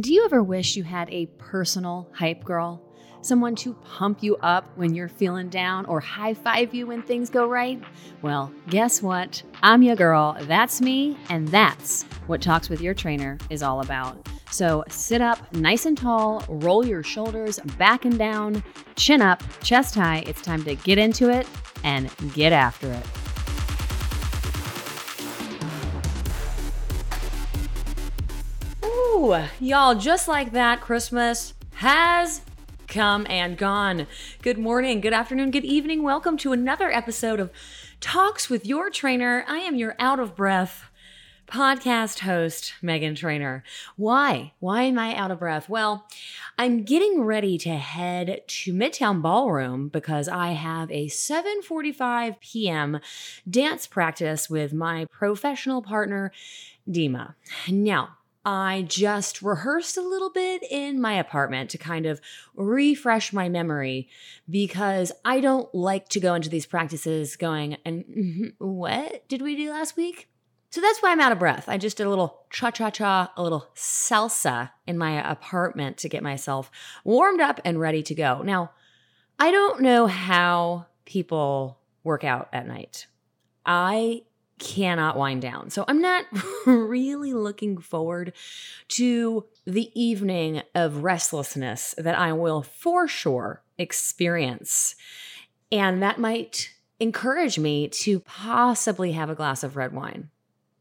Do you ever wish you had a personal hype girl? Someone to pump you up when you're feeling down or high five you when things go right? Well, guess what? I'm your girl. That's me, and that's what Talks with Your Trainor is all about. So sit up nice and tall, roll your shoulders back and down, chin up, chest high. It's time to get into it and get after it. Y'all, just like that, Christmas has come and gone. Good morning, good afternoon, good evening. Welcome to another episode of Talks with Your Trainor. I am your out of breath podcast host, Megan Trainor. Why? Why am I out of breath? Well, I'm getting ready to head to Midtown Ballroom because I have a 7:45 p.m. dance practice with my professional partner, Dima. Now, I just rehearsed a little bit in my apartment to kind of refresh my memory because I don't like to go into these practices going, and what did we do last week? So that's why I'm out of breath. I just did a little cha cha cha, a little salsa in my apartment to get myself warmed up and ready to go. Now, I don't know how people work out at night. I cannot wind down. So I'm not really looking forward to the evening of restlessness that I will for sure experience. And that might encourage me to possibly have a glass of red wine.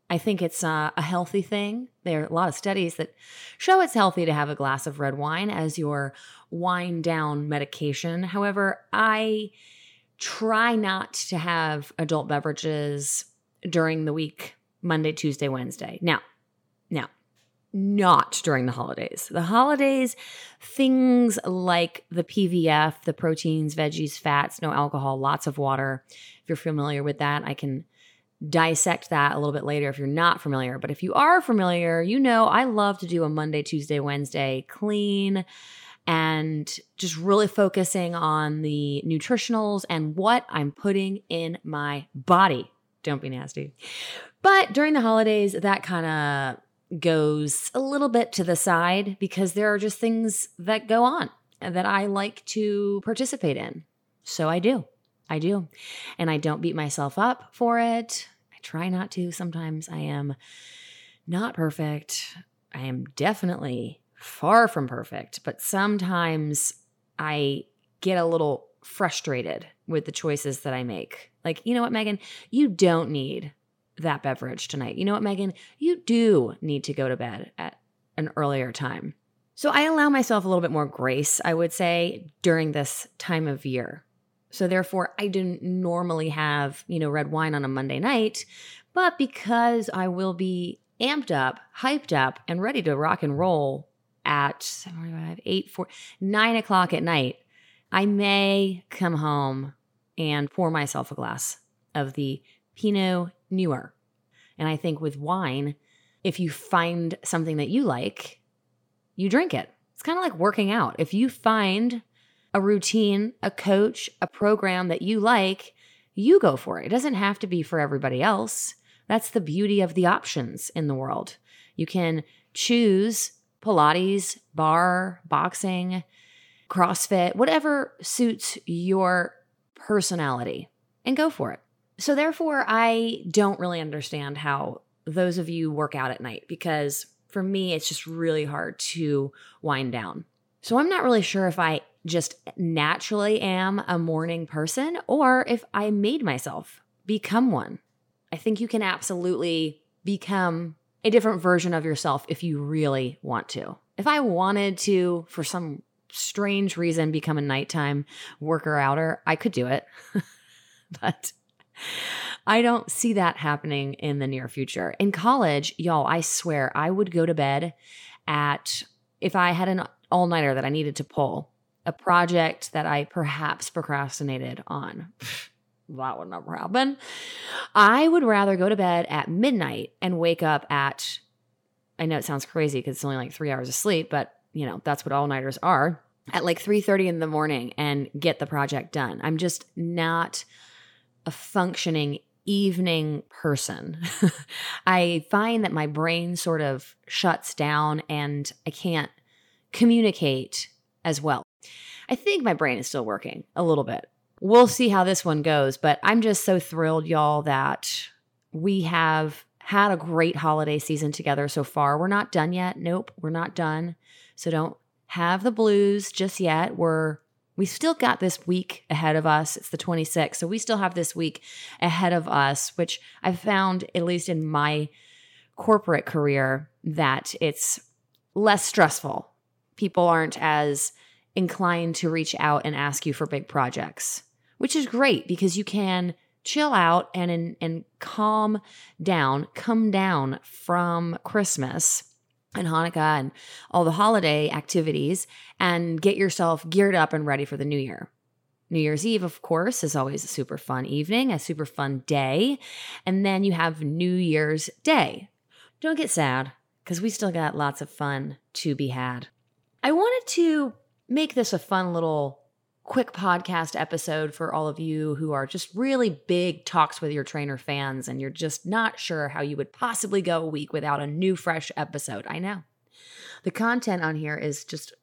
I think it's uh, a healthy thing. There are a lot of studies that show it's healthy to have a glass of red wine as your wind down medication. However, I try not to have adult beverages during the week, Monday, Tuesday, Wednesday. Now, now, not during the holidays. The holidays, things like the PVF, the proteins, veggies, fats, no alcohol, lots of water. If you're familiar with that, I can dissect that a little bit later if you're not familiar. But if you are familiar, you know I love to do a Monday, Tuesday, Wednesday clean and just really focusing on the nutritionals and what I'm putting in my body. Don't be nasty. But during the holidays, that kind of goes a little bit to the side because there are just things that go on that I like to participate in. So I do. I do. And I don't beat myself up for it. I try not to. Sometimes I am not perfect. I am definitely far from perfect, but sometimes I get a little frustrated with the choices that I make. Like, you know what, Megan? You don't need that beverage tonight. You know what, Megan? You do need to go to bed at an earlier time. So I allow myself a little bit more grace, I would say, during this time of year. So therefore, I didn't normally have, you know, red wine on a Monday night, but because I will be amped up, hyped up, and ready to rock and roll at 7, 8, 4, 9 o'clock at night, I may come home and pour myself a glass of the Pinot Noir. And I think with wine, if you find something that you like, you drink it. It's kind of like working out. If you find a routine, a coach, a program that you like, you go for it. It doesn't have to be for everybody else. That's the beauty of the options in the world. You can choose Pilates, barre, boxing, CrossFit, whatever suits your personality, and go for it. So, therefore, I don't really understand how those of you work out at night because for me, it's just really hard to wind down. So, I'm not really sure if I just naturally am a morning person or if I made myself become one. I think you can absolutely become a different version of yourself if you really want to. If I wanted to, for some strange reason, become a nighttime worker outer, I could do it. but I don't see that happening in the near future. In college, y'all, I swear I would go to bed at, if I had an all nighter that I needed to pull, a project that I perhaps procrastinated on. that would never happen. I would rather go to bed at midnight and wake up at, I know it sounds crazy because it's only like three hours of sleep, but you know, that's what all nighters are at like 3.30 in the morning and get the project done. I'm just not a functioning evening person. I find that my brain sort of shuts down and I can't communicate as well. I think my brain is still working a little bit. We'll see how this one goes, but I'm just so thrilled, y'all, that we have had a great holiday season together so far. We're not done yet. Nope, we're not done. So don't have the blues just yet. We're we still got this week ahead of us. It's the 26th. So we still have this week ahead of us, which I've found, at least in my corporate career, that it's less stressful. People aren't as inclined to reach out and ask you for big projects, which is great because you can chill out and and calm down, come down from Christmas and Hanukkah and all the holiday activities and get yourself geared up and ready for the new year. New Year's Eve, of course, is always a super fun evening, a super fun day. And then you have New Year's Day. Don't get sad because we still got lots of fun to be had. I wanted to make this a fun little quick podcast episode for all of you who are just really big talks with your Trainor fans and you're just not sure how you would possibly go a week without a new fresh episode. I know. The content on here is just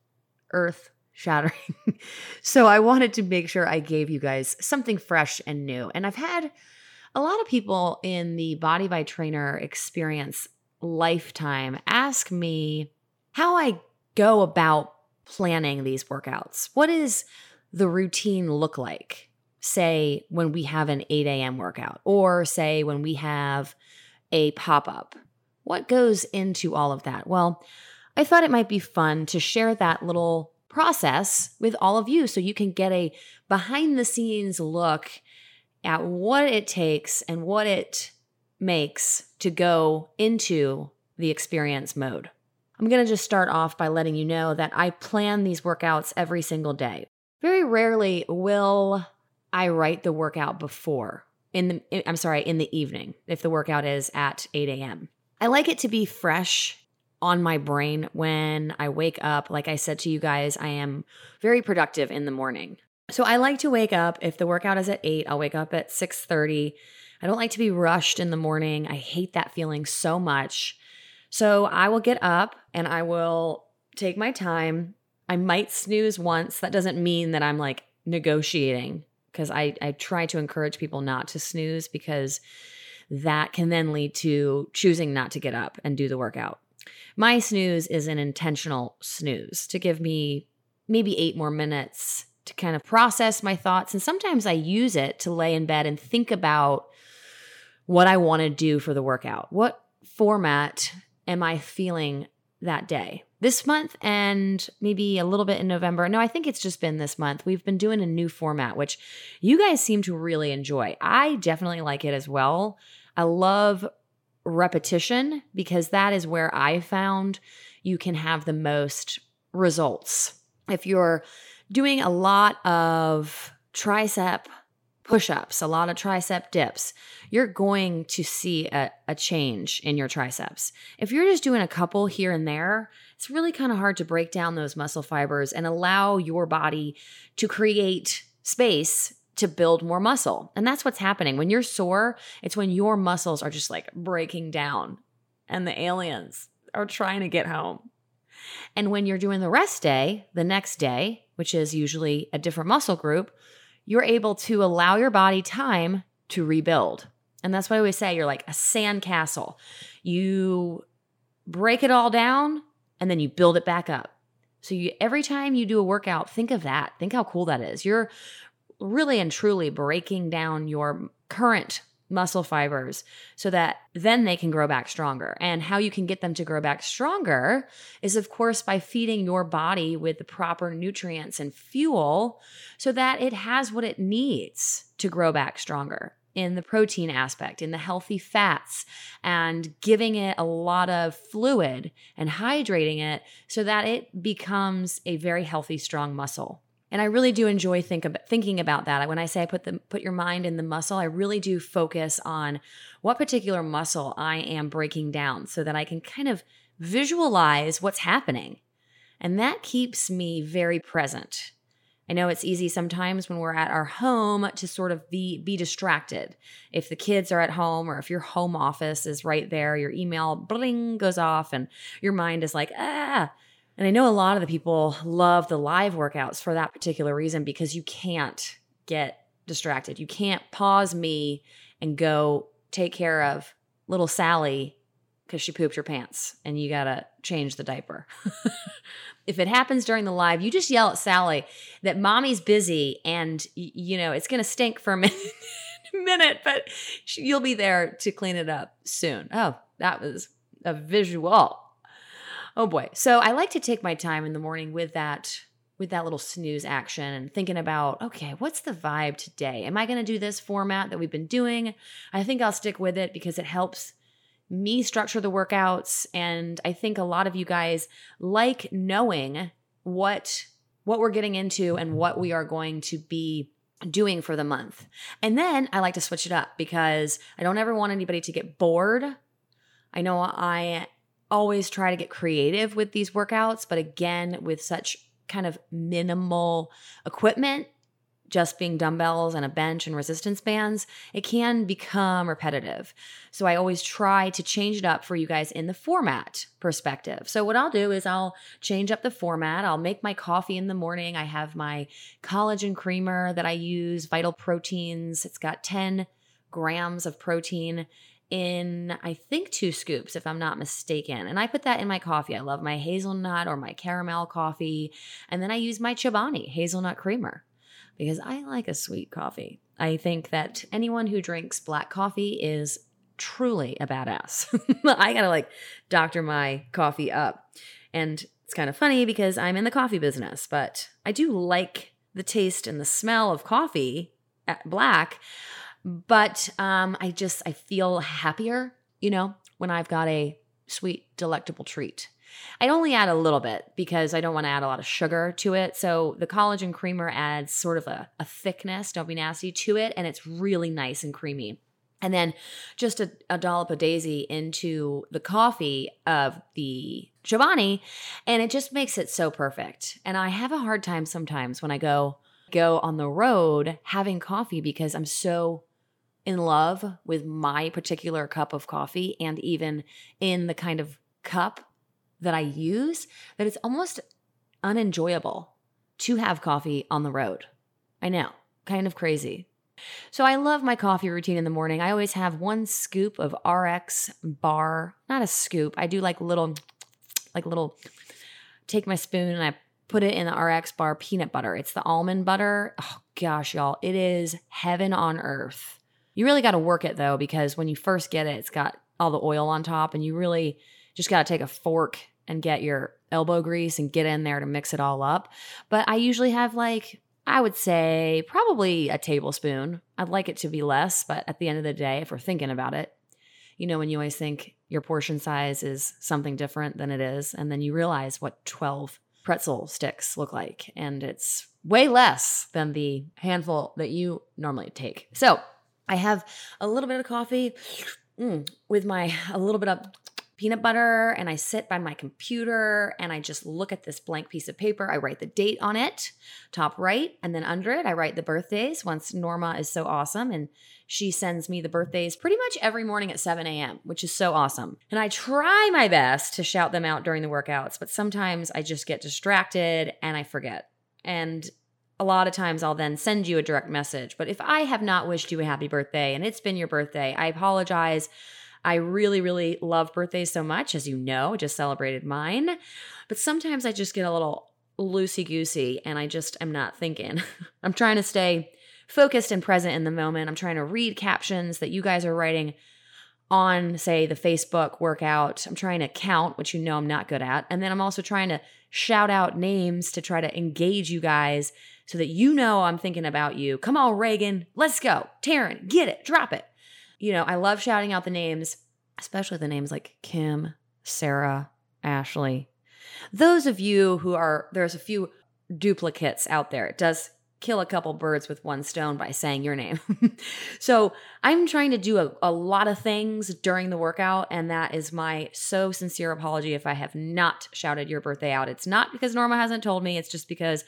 earth shattering. so I wanted to make sure I gave you guys something fresh and new. And I've had a lot of people in the Body by Trainor experience lifetime ask me how I go about planning these workouts. What is the routine look like? Say, when we have an 8 a.m. workout, or say, when we have a pop up. What goes into all of that? Well, I thought it might be fun to share that little process with all of you so you can get a behind the scenes look at what it takes and what it makes to go into the experience mode. I'm going to just start off by letting you know that I plan these workouts every single day. Very rarely will I write the workout before in the I'm sorry, in the evening if the workout is at 8 a.m. I like it to be fresh on my brain when I wake up. Like I said to you guys, I am very productive in the morning. So I like to wake up if the workout is at 8, I'll wake up at 6:30. I don't like to be rushed in the morning. I hate that feeling so much. So I will get up and I will take my time I might snooze once. That doesn't mean that I'm like negotiating because I, I try to encourage people not to snooze because that can then lead to choosing not to get up and do the workout. My snooze is an intentional snooze to give me maybe eight more minutes to kind of process my thoughts. And sometimes I use it to lay in bed and think about what I want to do for the workout. What format am I feeling that day? this month and maybe a little bit in November. No, I think it's just been this month. We've been doing a new format, which you guys seem to really enjoy. I definitely like it as well. I love repetition because that is where I found you can have the most results. If you're doing a lot of tricep push ups, a lot of tricep dips, you're going to see a, a, change in your triceps. If you're just doing a couple here and there, it's really kind of hard to break down those muscle fibers and allow your body to create space to build more muscle. And that's what's happening. When you're sore, it's when your muscles are just like breaking down and the aliens are trying to get home. And when you're doing the rest day, the next day, which is usually a different muscle group, you're able to allow your body time to rebuild. And that's why always say you're like a sandcastle. You break it all down and then you build it back up. So you every time you do a workout, think of that. Think how cool that is. You're really and truly breaking down your current muscle fibers so that then they can grow back stronger. And how you can get them to grow back stronger is, of course, by feeding your body with the proper nutrients and fuel so that it has what it needs to grow back stronger in the protein aspect, in the healthy fats, and giving it a lot of fluid and hydrating it so that it becomes a very healthy, strong muscle. And I really do enjoy think about, thinking about that. When I say I put the put your mind in the muscle, I really do focus on what particular muscle I am breaking down so that I can kind of visualize what's happening. And that keeps me very present. I know it's easy sometimes when we're at our home to sort of be be distracted. If the kids are at home or if your home office is right there, your email bling goes off and your mind is like, ah. And I know a lot of the people love the live workouts for that particular reason because you can't get distracted. You can't pause me and go take care of little Sally because she pooped her pants and you got to change the diaper. if it happens during the live, you just yell at Sally that mommy's busy and, you know, it's going to stink for a minute, minute but you'll be there to clean it up soon. Oh, that was a visual. Oh boy. So I like to take my time in the morning with that with that little snooze action and thinking about, okay, what's the vibe today? Am I going to do this format that we've been doing? I think I'll stick with it because it helps me structure the workouts and I think a lot of you guys like knowing what what we're getting into and what we are going to be doing for the month. And then I like to switch it up because I don't ever want anybody to get bored. I know I always try to get creative with these workouts, but again, with such kind of minimal equipment, just being dumbbells and a bench and resistance bands, it can become repetitive. So I always try to change it up for you guys in the format perspective. So what I'll do is I'll change up the format. I'll make my coffee in the morning. I have my collagen creamer that I use, Vital Proteins. It's got 10 grams of protein in I think two scoops if I'm not mistaken. And I put that in my coffee. I love my hazelnut or my caramel coffee. And then I use my Chobani hazelnut creamer because I like a sweet coffee. I think that anyone who drinks black coffee is truly a badass. I got to like doctor my coffee up. And it's kind of funny because I'm in the coffee business, but I do like the taste and the smell of coffee at black but um, I just I feel happier, you know, when I've got a sweet, delectable treat. I only add a little bit because I don't want to add a lot of sugar to it. So the collagen creamer adds sort of a, a thickness, don't be nasty, to it, and it's really nice and creamy. And then just a, a dollop of daisy into the coffee of the Chobani, and it just makes it so perfect. And I have a hard time sometimes when I go go on the road having coffee because I'm so in love with my particular cup of coffee and even in the kind of cup that I use that it's almost unenjoyable to have coffee on the road. I know, kind of crazy. So I love my coffee routine in the morning. I always have one scoop of RX bar, not a scoop. I do like little like little take my spoon and I put it in the RX bar peanut butter. It's the almond butter. Oh gosh, y'all, it is heaven on earth. You really got to work it though, because when you first get it, it's got all the oil on top, and you really just got to take a fork and get your elbow grease and get in there to mix it all up. But I usually have like, I would say probably a tablespoon. I'd like it to be less, but at the end of the day, if we're thinking about it, you know, when you always think your portion size is something different than it is, and then you realize what 12 pretzel sticks look like, and it's way less than the handful that you normally take. So I have a little bit of coffee mm, with my a little bit of peanut butter and I sit by my computer and I just look at this blank piece of paper. I write the date on it, top right, and then under it I write the birthdays once Norma is so awesome and she sends me the birthdays pretty much every morning at 7 a.m., which is so awesome. And I try my best to shout them out during the workouts, but sometimes I just get distracted and I forget. And a lot of times I'll then send you a direct message. But if I have not wished you a happy birthday and it's been your birthday, I apologize. I really, really love birthdays so much. As you know, just celebrated mine. But sometimes I just get a little loosey goosey and I just am not thinking. I'm trying to stay focused and present in the moment. I'm trying to read captions that you guys are writing on, say, the Facebook workout. I'm trying to count, which you know I'm not good at. And then I'm also trying to shout out names to try to engage you guys so that you know I'm thinking about you. Come on, Reagan, let's go. Taryn, get it, drop it. You know, I love shouting out the names, especially the names like Kim, Sarah, Ashley. Those of you who are, there's a few duplicates out there. It does kill a couple birds with one stone by saying your name. so I'm trying to do a, a, lot of things during the workout, and that is my so sincere apology if I have not shouted your birthday out. It's not because Norma hasn't told me, it's just because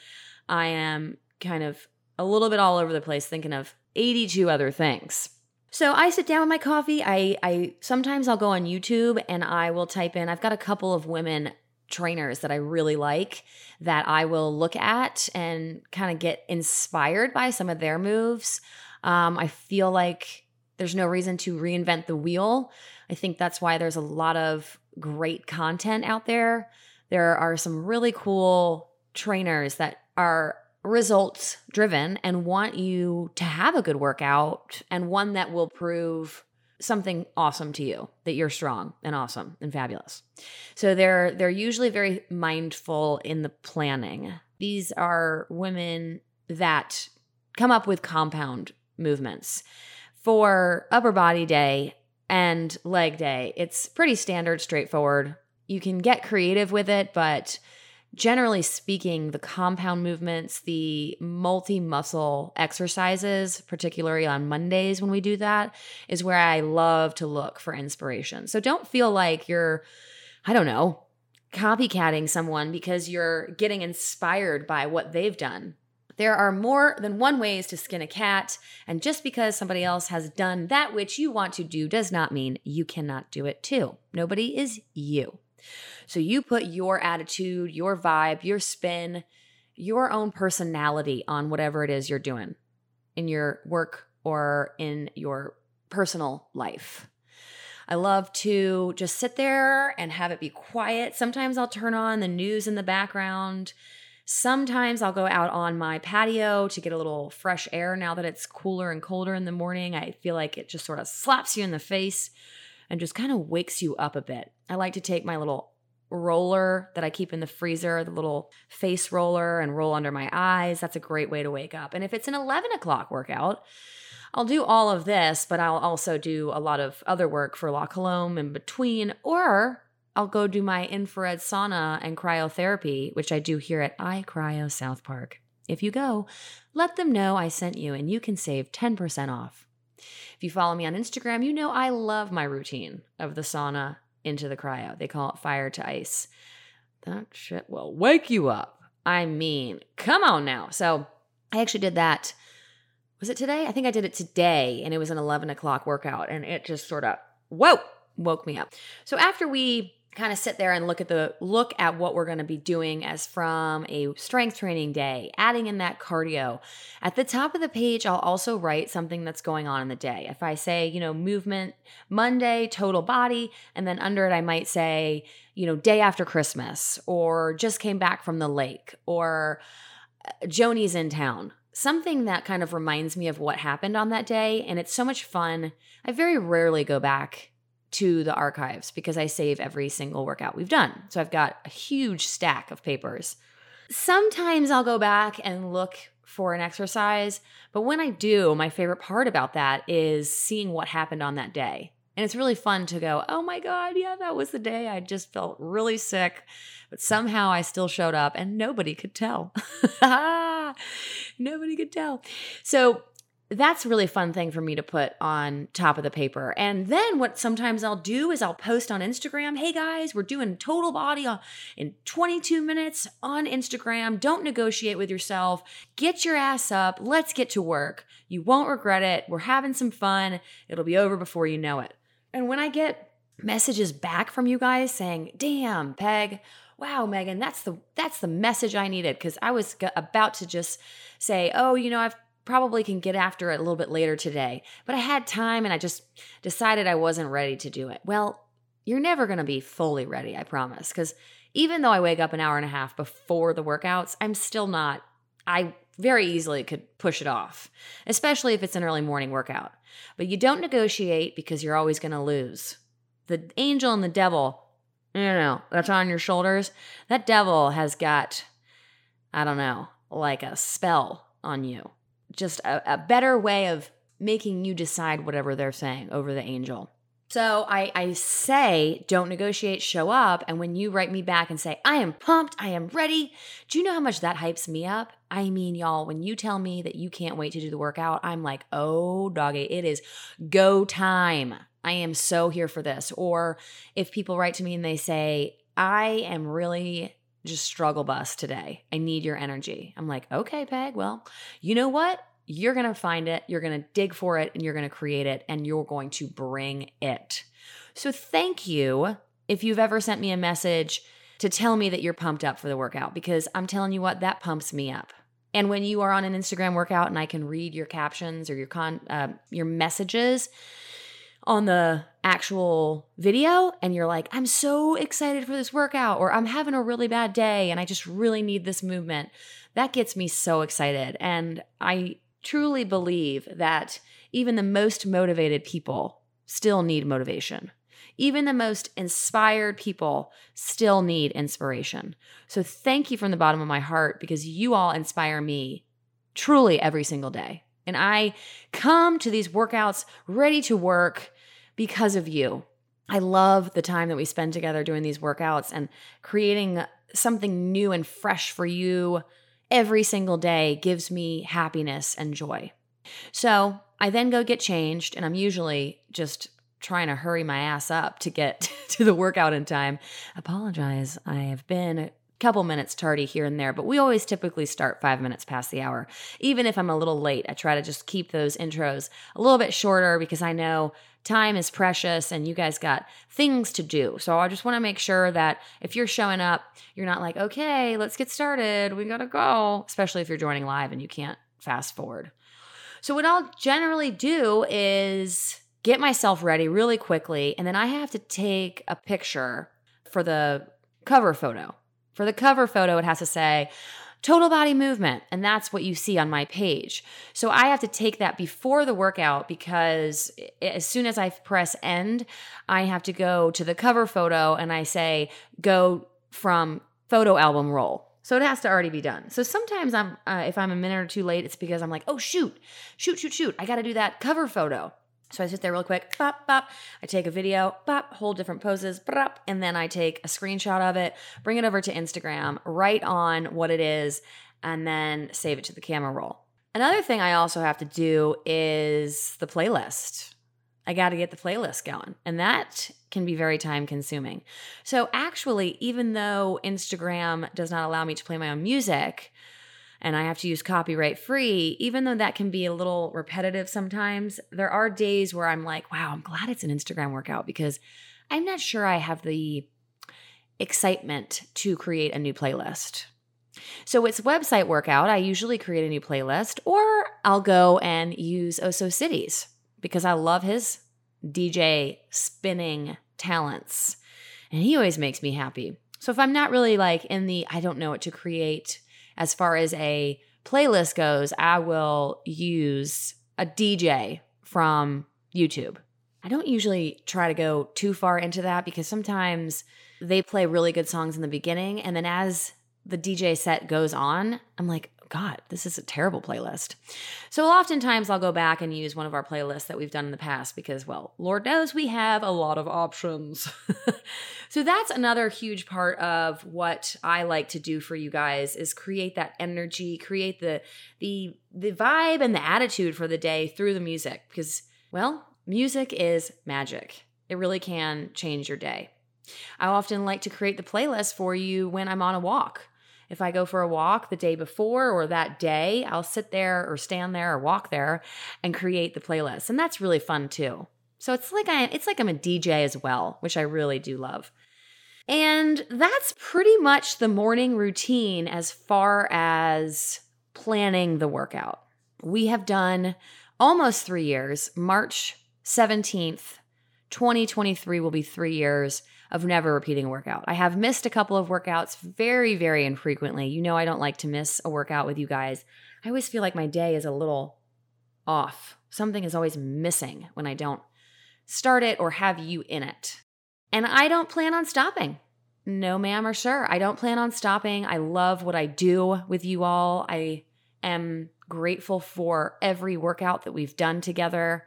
I am kind of a little bit all over the place thinking of 82 other things. So I sit down with my coffee. I I sometimes I'll go on YouTube and I will type in I've got a couple of women trainers that I really like that I will look at and kind of get inspired by some of their moves. Um, I feel like there's no reason to reinvent the wheel. I think that's why there's a lot of great content out there. There are some really cool trainers that are results driven and want you to have a good workout and one that will prove something awesome to you that you're strong and awesome and fabulous. So they're they're usually very mindful in the planning. These are women that come up with compound movements. For upper body day and leg day, it's pretty standard straightforward. You can get creative with it, but generally speaking, the compound movements, the multi muscle exercises, particularly on Mondays when we do that, is where I love to look for inspiration. So don't feel like you're, I don't know, copycatting someone because you're getting inspired by what they've done. There are more than one ways to skin a cat, and just because somebody else has done that which you want to do does not mean you cannot do it too. Nobody is you. So you put your attitude, your vibe, your spin, your own personality on whatever it is you're doing in your work or in your personal life. I love to just sit there and have it be quiet. Sometimes I'll turn on the news in the background. Sometimes I'll go out on my patio to get a little fresh air now that it's cooler and colder in the morning. I feel like it just sort of slaps you in the face and just kind of wakes you up a bit. I like to take my little roller that I keep in the freezer, the little face roller, and roll under my eyes. That's a great way to wake up. And if it's an 11 o'clock workout, I'll do all of this, but I'll also do a lot of other work for La Colombe in between, or I'll go do my infrared sauna and cryotherapy, which I do here at iCryo South Park. If you go, let them know I sent you and you can save 10% off. If you follow me on Instagram, you know I love my routine of the sauna into the cryo. They call it fire to ice. That shit will wake you up. I mean, come on now. So I actually did that. Was it today? I think I did it today, and it was an 11 o'clock workout, and it just sort of, whoa, woke me up. So after we kind of sit there and look at the look at what we're going to be doing as from a strength training day adding in that cardio. At the top of the page i'll also write something that's going on in the day. If i say you know movement monday total body and then under it i might say you know day after christmas or just came back from the lake or uh, joni's in town. Something that kind of reminds me of what happened on that day and it's so much fun. I very rarely go back to the archives because I save every single workout we've done. So I've got a huge stack of papers. Sometimes I'll go back and look for an exercise, but when I do, my favorite part about that is seeing what happened on that day. And it's really fun to go, oh my God, yeah, that was the day I just felt really sick, but somehow I still showed up and nobody could tell. nobody could tell. So that's a really fun thing for me to put on top of the paper. And then what sometimes I'll do is I'll post on Instagram, "Hey guys, we're doing total body in 22 minutes on Instagram. Don't negotiate with yourself. Get your ass up. Let's get to work. You won't regret it. We're having some fun. It'll be over before you know it." And when I get messages back from you guys saying, "Damn, Peg, wow, Megan, that's the that's the message I needed because I was g- about to just say, "Oh, you know, I've probably can get after it a little bit later today. But I had time and I just decided I wasn't ready to do it. Well, you're never going to be fully ready, I promise. Because even though I wake up an hour and a half before the workouts, I'm still not, I very easily could push it off, especially if it's an early morning workout. But you don't negotiate because you're always going to lose. The angel and the devil, you know, that's on your shoulders. That devil has got, I don't know, like a spell on you just a, a better way of making you decide whatever they're saying over the angel. So I, I say, don't negotiate, show up. And when you write me back and say, I am pumped, I am ready, do you know how much that hypes me up? I mean, y'all, when you tell me that you can't wait to do the workout, I'm like, oh, doggy, it is go time. I am so here for this. Or if people write to me and they say, I am really just struggle bus today. I need your energy. I'm like, okay, Peg, well, you know what? You're going to find it, you're going to dig for it, and you're going to create it, and you're going to bring it. So thank you if you've ever sent me a message to tell me that you're pumped up for the workout, because I'm telling you what, that pumps me up. And when you are on an Instagram workout and I can read your captions or your con uh, your messages on the actual video and you're like, I'm so excited for this workout, or I'm having a really bad day and I just really need this movement, that gets me so excited. And I truly believe that even the most motivated people still need motivation. Even the most inspired people still need inspiration. So thank you from the bottom of my heart because you all inspire me truly every single day. And I come to these workouts ready to work because of you. I love the time that we spend together doing these workouts and creating something new and fresh for you every single day gives me happiness and joy. So I then go get changed, and I'm usually just trying to hurry my ass up to get to the workout in time. Apologize. I have been a couple minutes tardy here and there, but we always typically start five minutes past the hour. Even if I'm a little late, I try to just keep those intros a little bit shorter because I know time is precious and you guys got things to do. So I just want to make sure that if you're showing up, you're not like, okay, let's get started. We got to go, especially if you're joining live and you can't fast forward. So, what I'll generally do is get myself ready really quickly, and then I have to take a picture for the cover photo. For the cover photo, it has to say, total body movement. And that's what you see on my page. So I have to take that before the workout because as soon as I press end, I have to go to the cover photo and I say, go from photo album roll. So it has to already be done. So sometimes I'm, uh, if I'm a minute or two late, it's because I'm like, oh shoot, shoot, shoot, shoot, I got to do that cover photo. So I sit there real quick, bop, bop. I take a video, bop, hold different poses, bop, and then I take a screenshot of it, bring it over to Instagram, write on what it is, and then save it to the camera roll. Another thing I also have to do is the playlist. I got to get the playlist going, and that can be very time consuming. So, actually, even though Instagram does not allow me to play my own music, and I have to use copyright free, even though that can be a little repetitive sometimes, there are days where I'm like, wow, I'm glad it's an Instagram workout because I'm not sure I have the excitement to create a new playlist. So it's website workout. I usually create a new playlist, or I'll go and use Oso Cities because I love his DJ spinning talents. And he always makes me happy. So if I'm not really like in the I don't know what to create as far as a playlist goes, I will use a DJ from YouTube. I don't usually try to go too far into that because sometimes they play really good songs in the beginning. And then as the DJ set goes on, I'm like, God, this is a terrible playlist. So oftentimes I'll go back and use one of our playlists that we've done in the past because, well, Lord knows we have a lot of options. so that's another huge part of what I like to do for you guys is create that energy, create the the the vibe and the attitude for the day through the music because, well, music is magic. It really can change your day. I often like to create the playlist for you when I'm on a walk. If I go for a walk the day before or that day, I'll sit there or stand there or walk there and create the playlist. And that's really fun too. So it's like I it's like I'm a DJ as well, which I really do love. And that's pretty much the morning routine as far as planning the workout. We have done almost 3 years. March 17th, 2023 will be 3 years of never repeating a workout. I have missed a couple of workouts very, very infrequently. You know, I don't like to miss a workout with you guys. I always feel like my day is a little off. Something is always missing when I don't start it or have you in it. And I don't plan on stopping. No, ma'am or sir. I don't plan on stopping. I love what I do with you all. I am grateful for every workout that we've done together.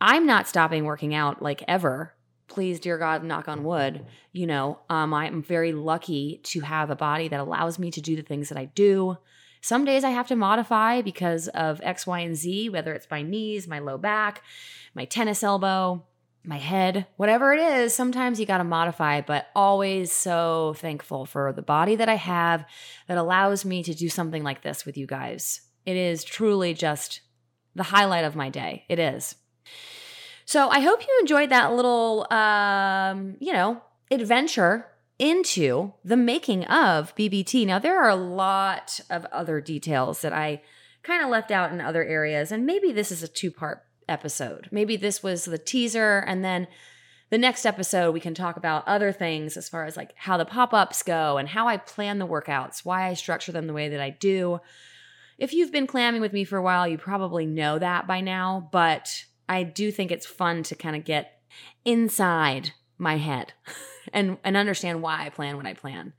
I'm not stopping working out like ever please, dear God, knock on wood, you know, um, I'm very lucky to have a body that allows me to do the things that I do. Some days I have to modify because of X, Y, and Z, whether it's my knees, my low back, my tennis elbow. my head, whatever it is, sometimes you got to modify, but always so thankful for the body that I have that allows me to do something like this with you guys. It is truly just the highlight of my day. It is. So I hope you enjoyed that little, um, you know, adventure into the making of BBT. Now, there are a lot of other details that I kind of left out in other areas, and maybe this is a two part episode. Maybe this was the teaser, and then the next episode we can talk about other things as far as like how the pop ups go and how I plan the workouts, why I structure them the way that I do. If you've been clamming with me for a while, you probably know that by now, but I do think it's fun to kind of get inside my head and, and understand why I plan what I plan.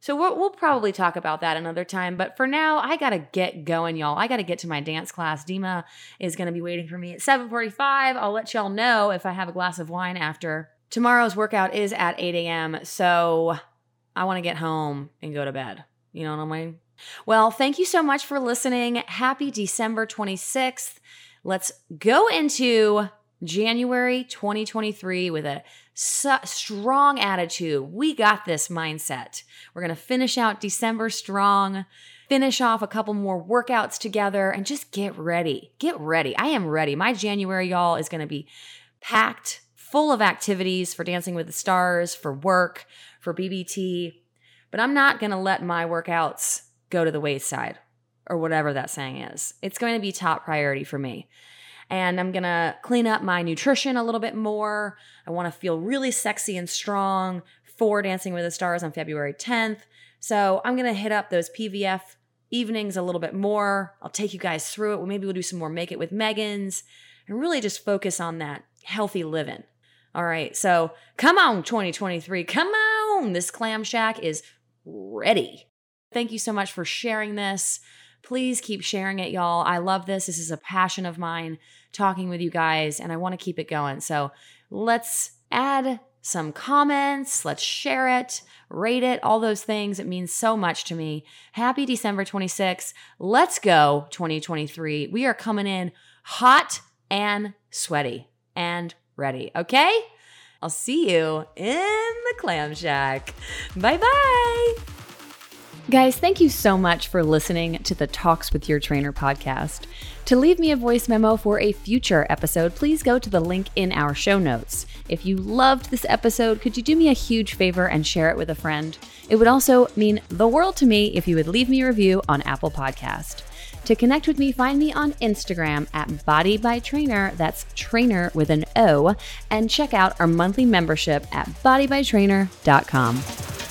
So we'll, we'll probably talk about that another time. But for now, I gotta get going, y'all. I gotta get to my dance class. Dima is gonna be waiting for me at 7:45. I'll let y'all know if I have a glass of wine after. Tomorrow's workout is at 8 a.m. So I want to get home and go to bed. You know what I mean? Well, thank you so much for listening. Happy December 26th. Let's go into January 2023 with a su- strong attitude. We got this mindset. We're going to finish out December strong, finish off a couple more workouts together, and just get ready. Get ready. I am ready. My January, y'all, is going to be packed full of activities for Dancing with the Stars, for work, for BBT. But I'm not going to let my workouts go to the wayside or whatever that saying is. It's going to be top priority for me and I'm gonna clean up my nutrition a little bit more. I wanna feel really sexy and strong for Dancing with the Stars on February 10th. So I'm gonna hit up those PVF evenings a little bit more. I'll take you guys through it. Maybe we'll do some more Make It with Megans and really just focus on that healthy living. All right, so come on, 2023, come on. This clam shack is ready. Thank you so much for sharing this. Please keep sharing it, y'all. I love this. This is a passion of mine talking with you guys, and I want to keep it going. So let's add some comments. Let's share it, rate it, all those things. It means so much to me. Happy December 26th. Let's go, 2023. We are coming in hot and sweaty and ready. Okay? I'll see you in the clam shack. Bye bye. Guys, thank you so much for listening to the Talks with Your Trainor podcast. To leave me a voice memo for a future episode, please go to the link in our show notes. If you loved this episode, could you do me a huge favor and share it with a friend? It would also mean the world to me if you would leave me a review on Apple Podcast. To connect with me, find me on Instagram at Body by Trainor, that's Trainor with an O, and check out our monthly membership at bodybytrainor.com.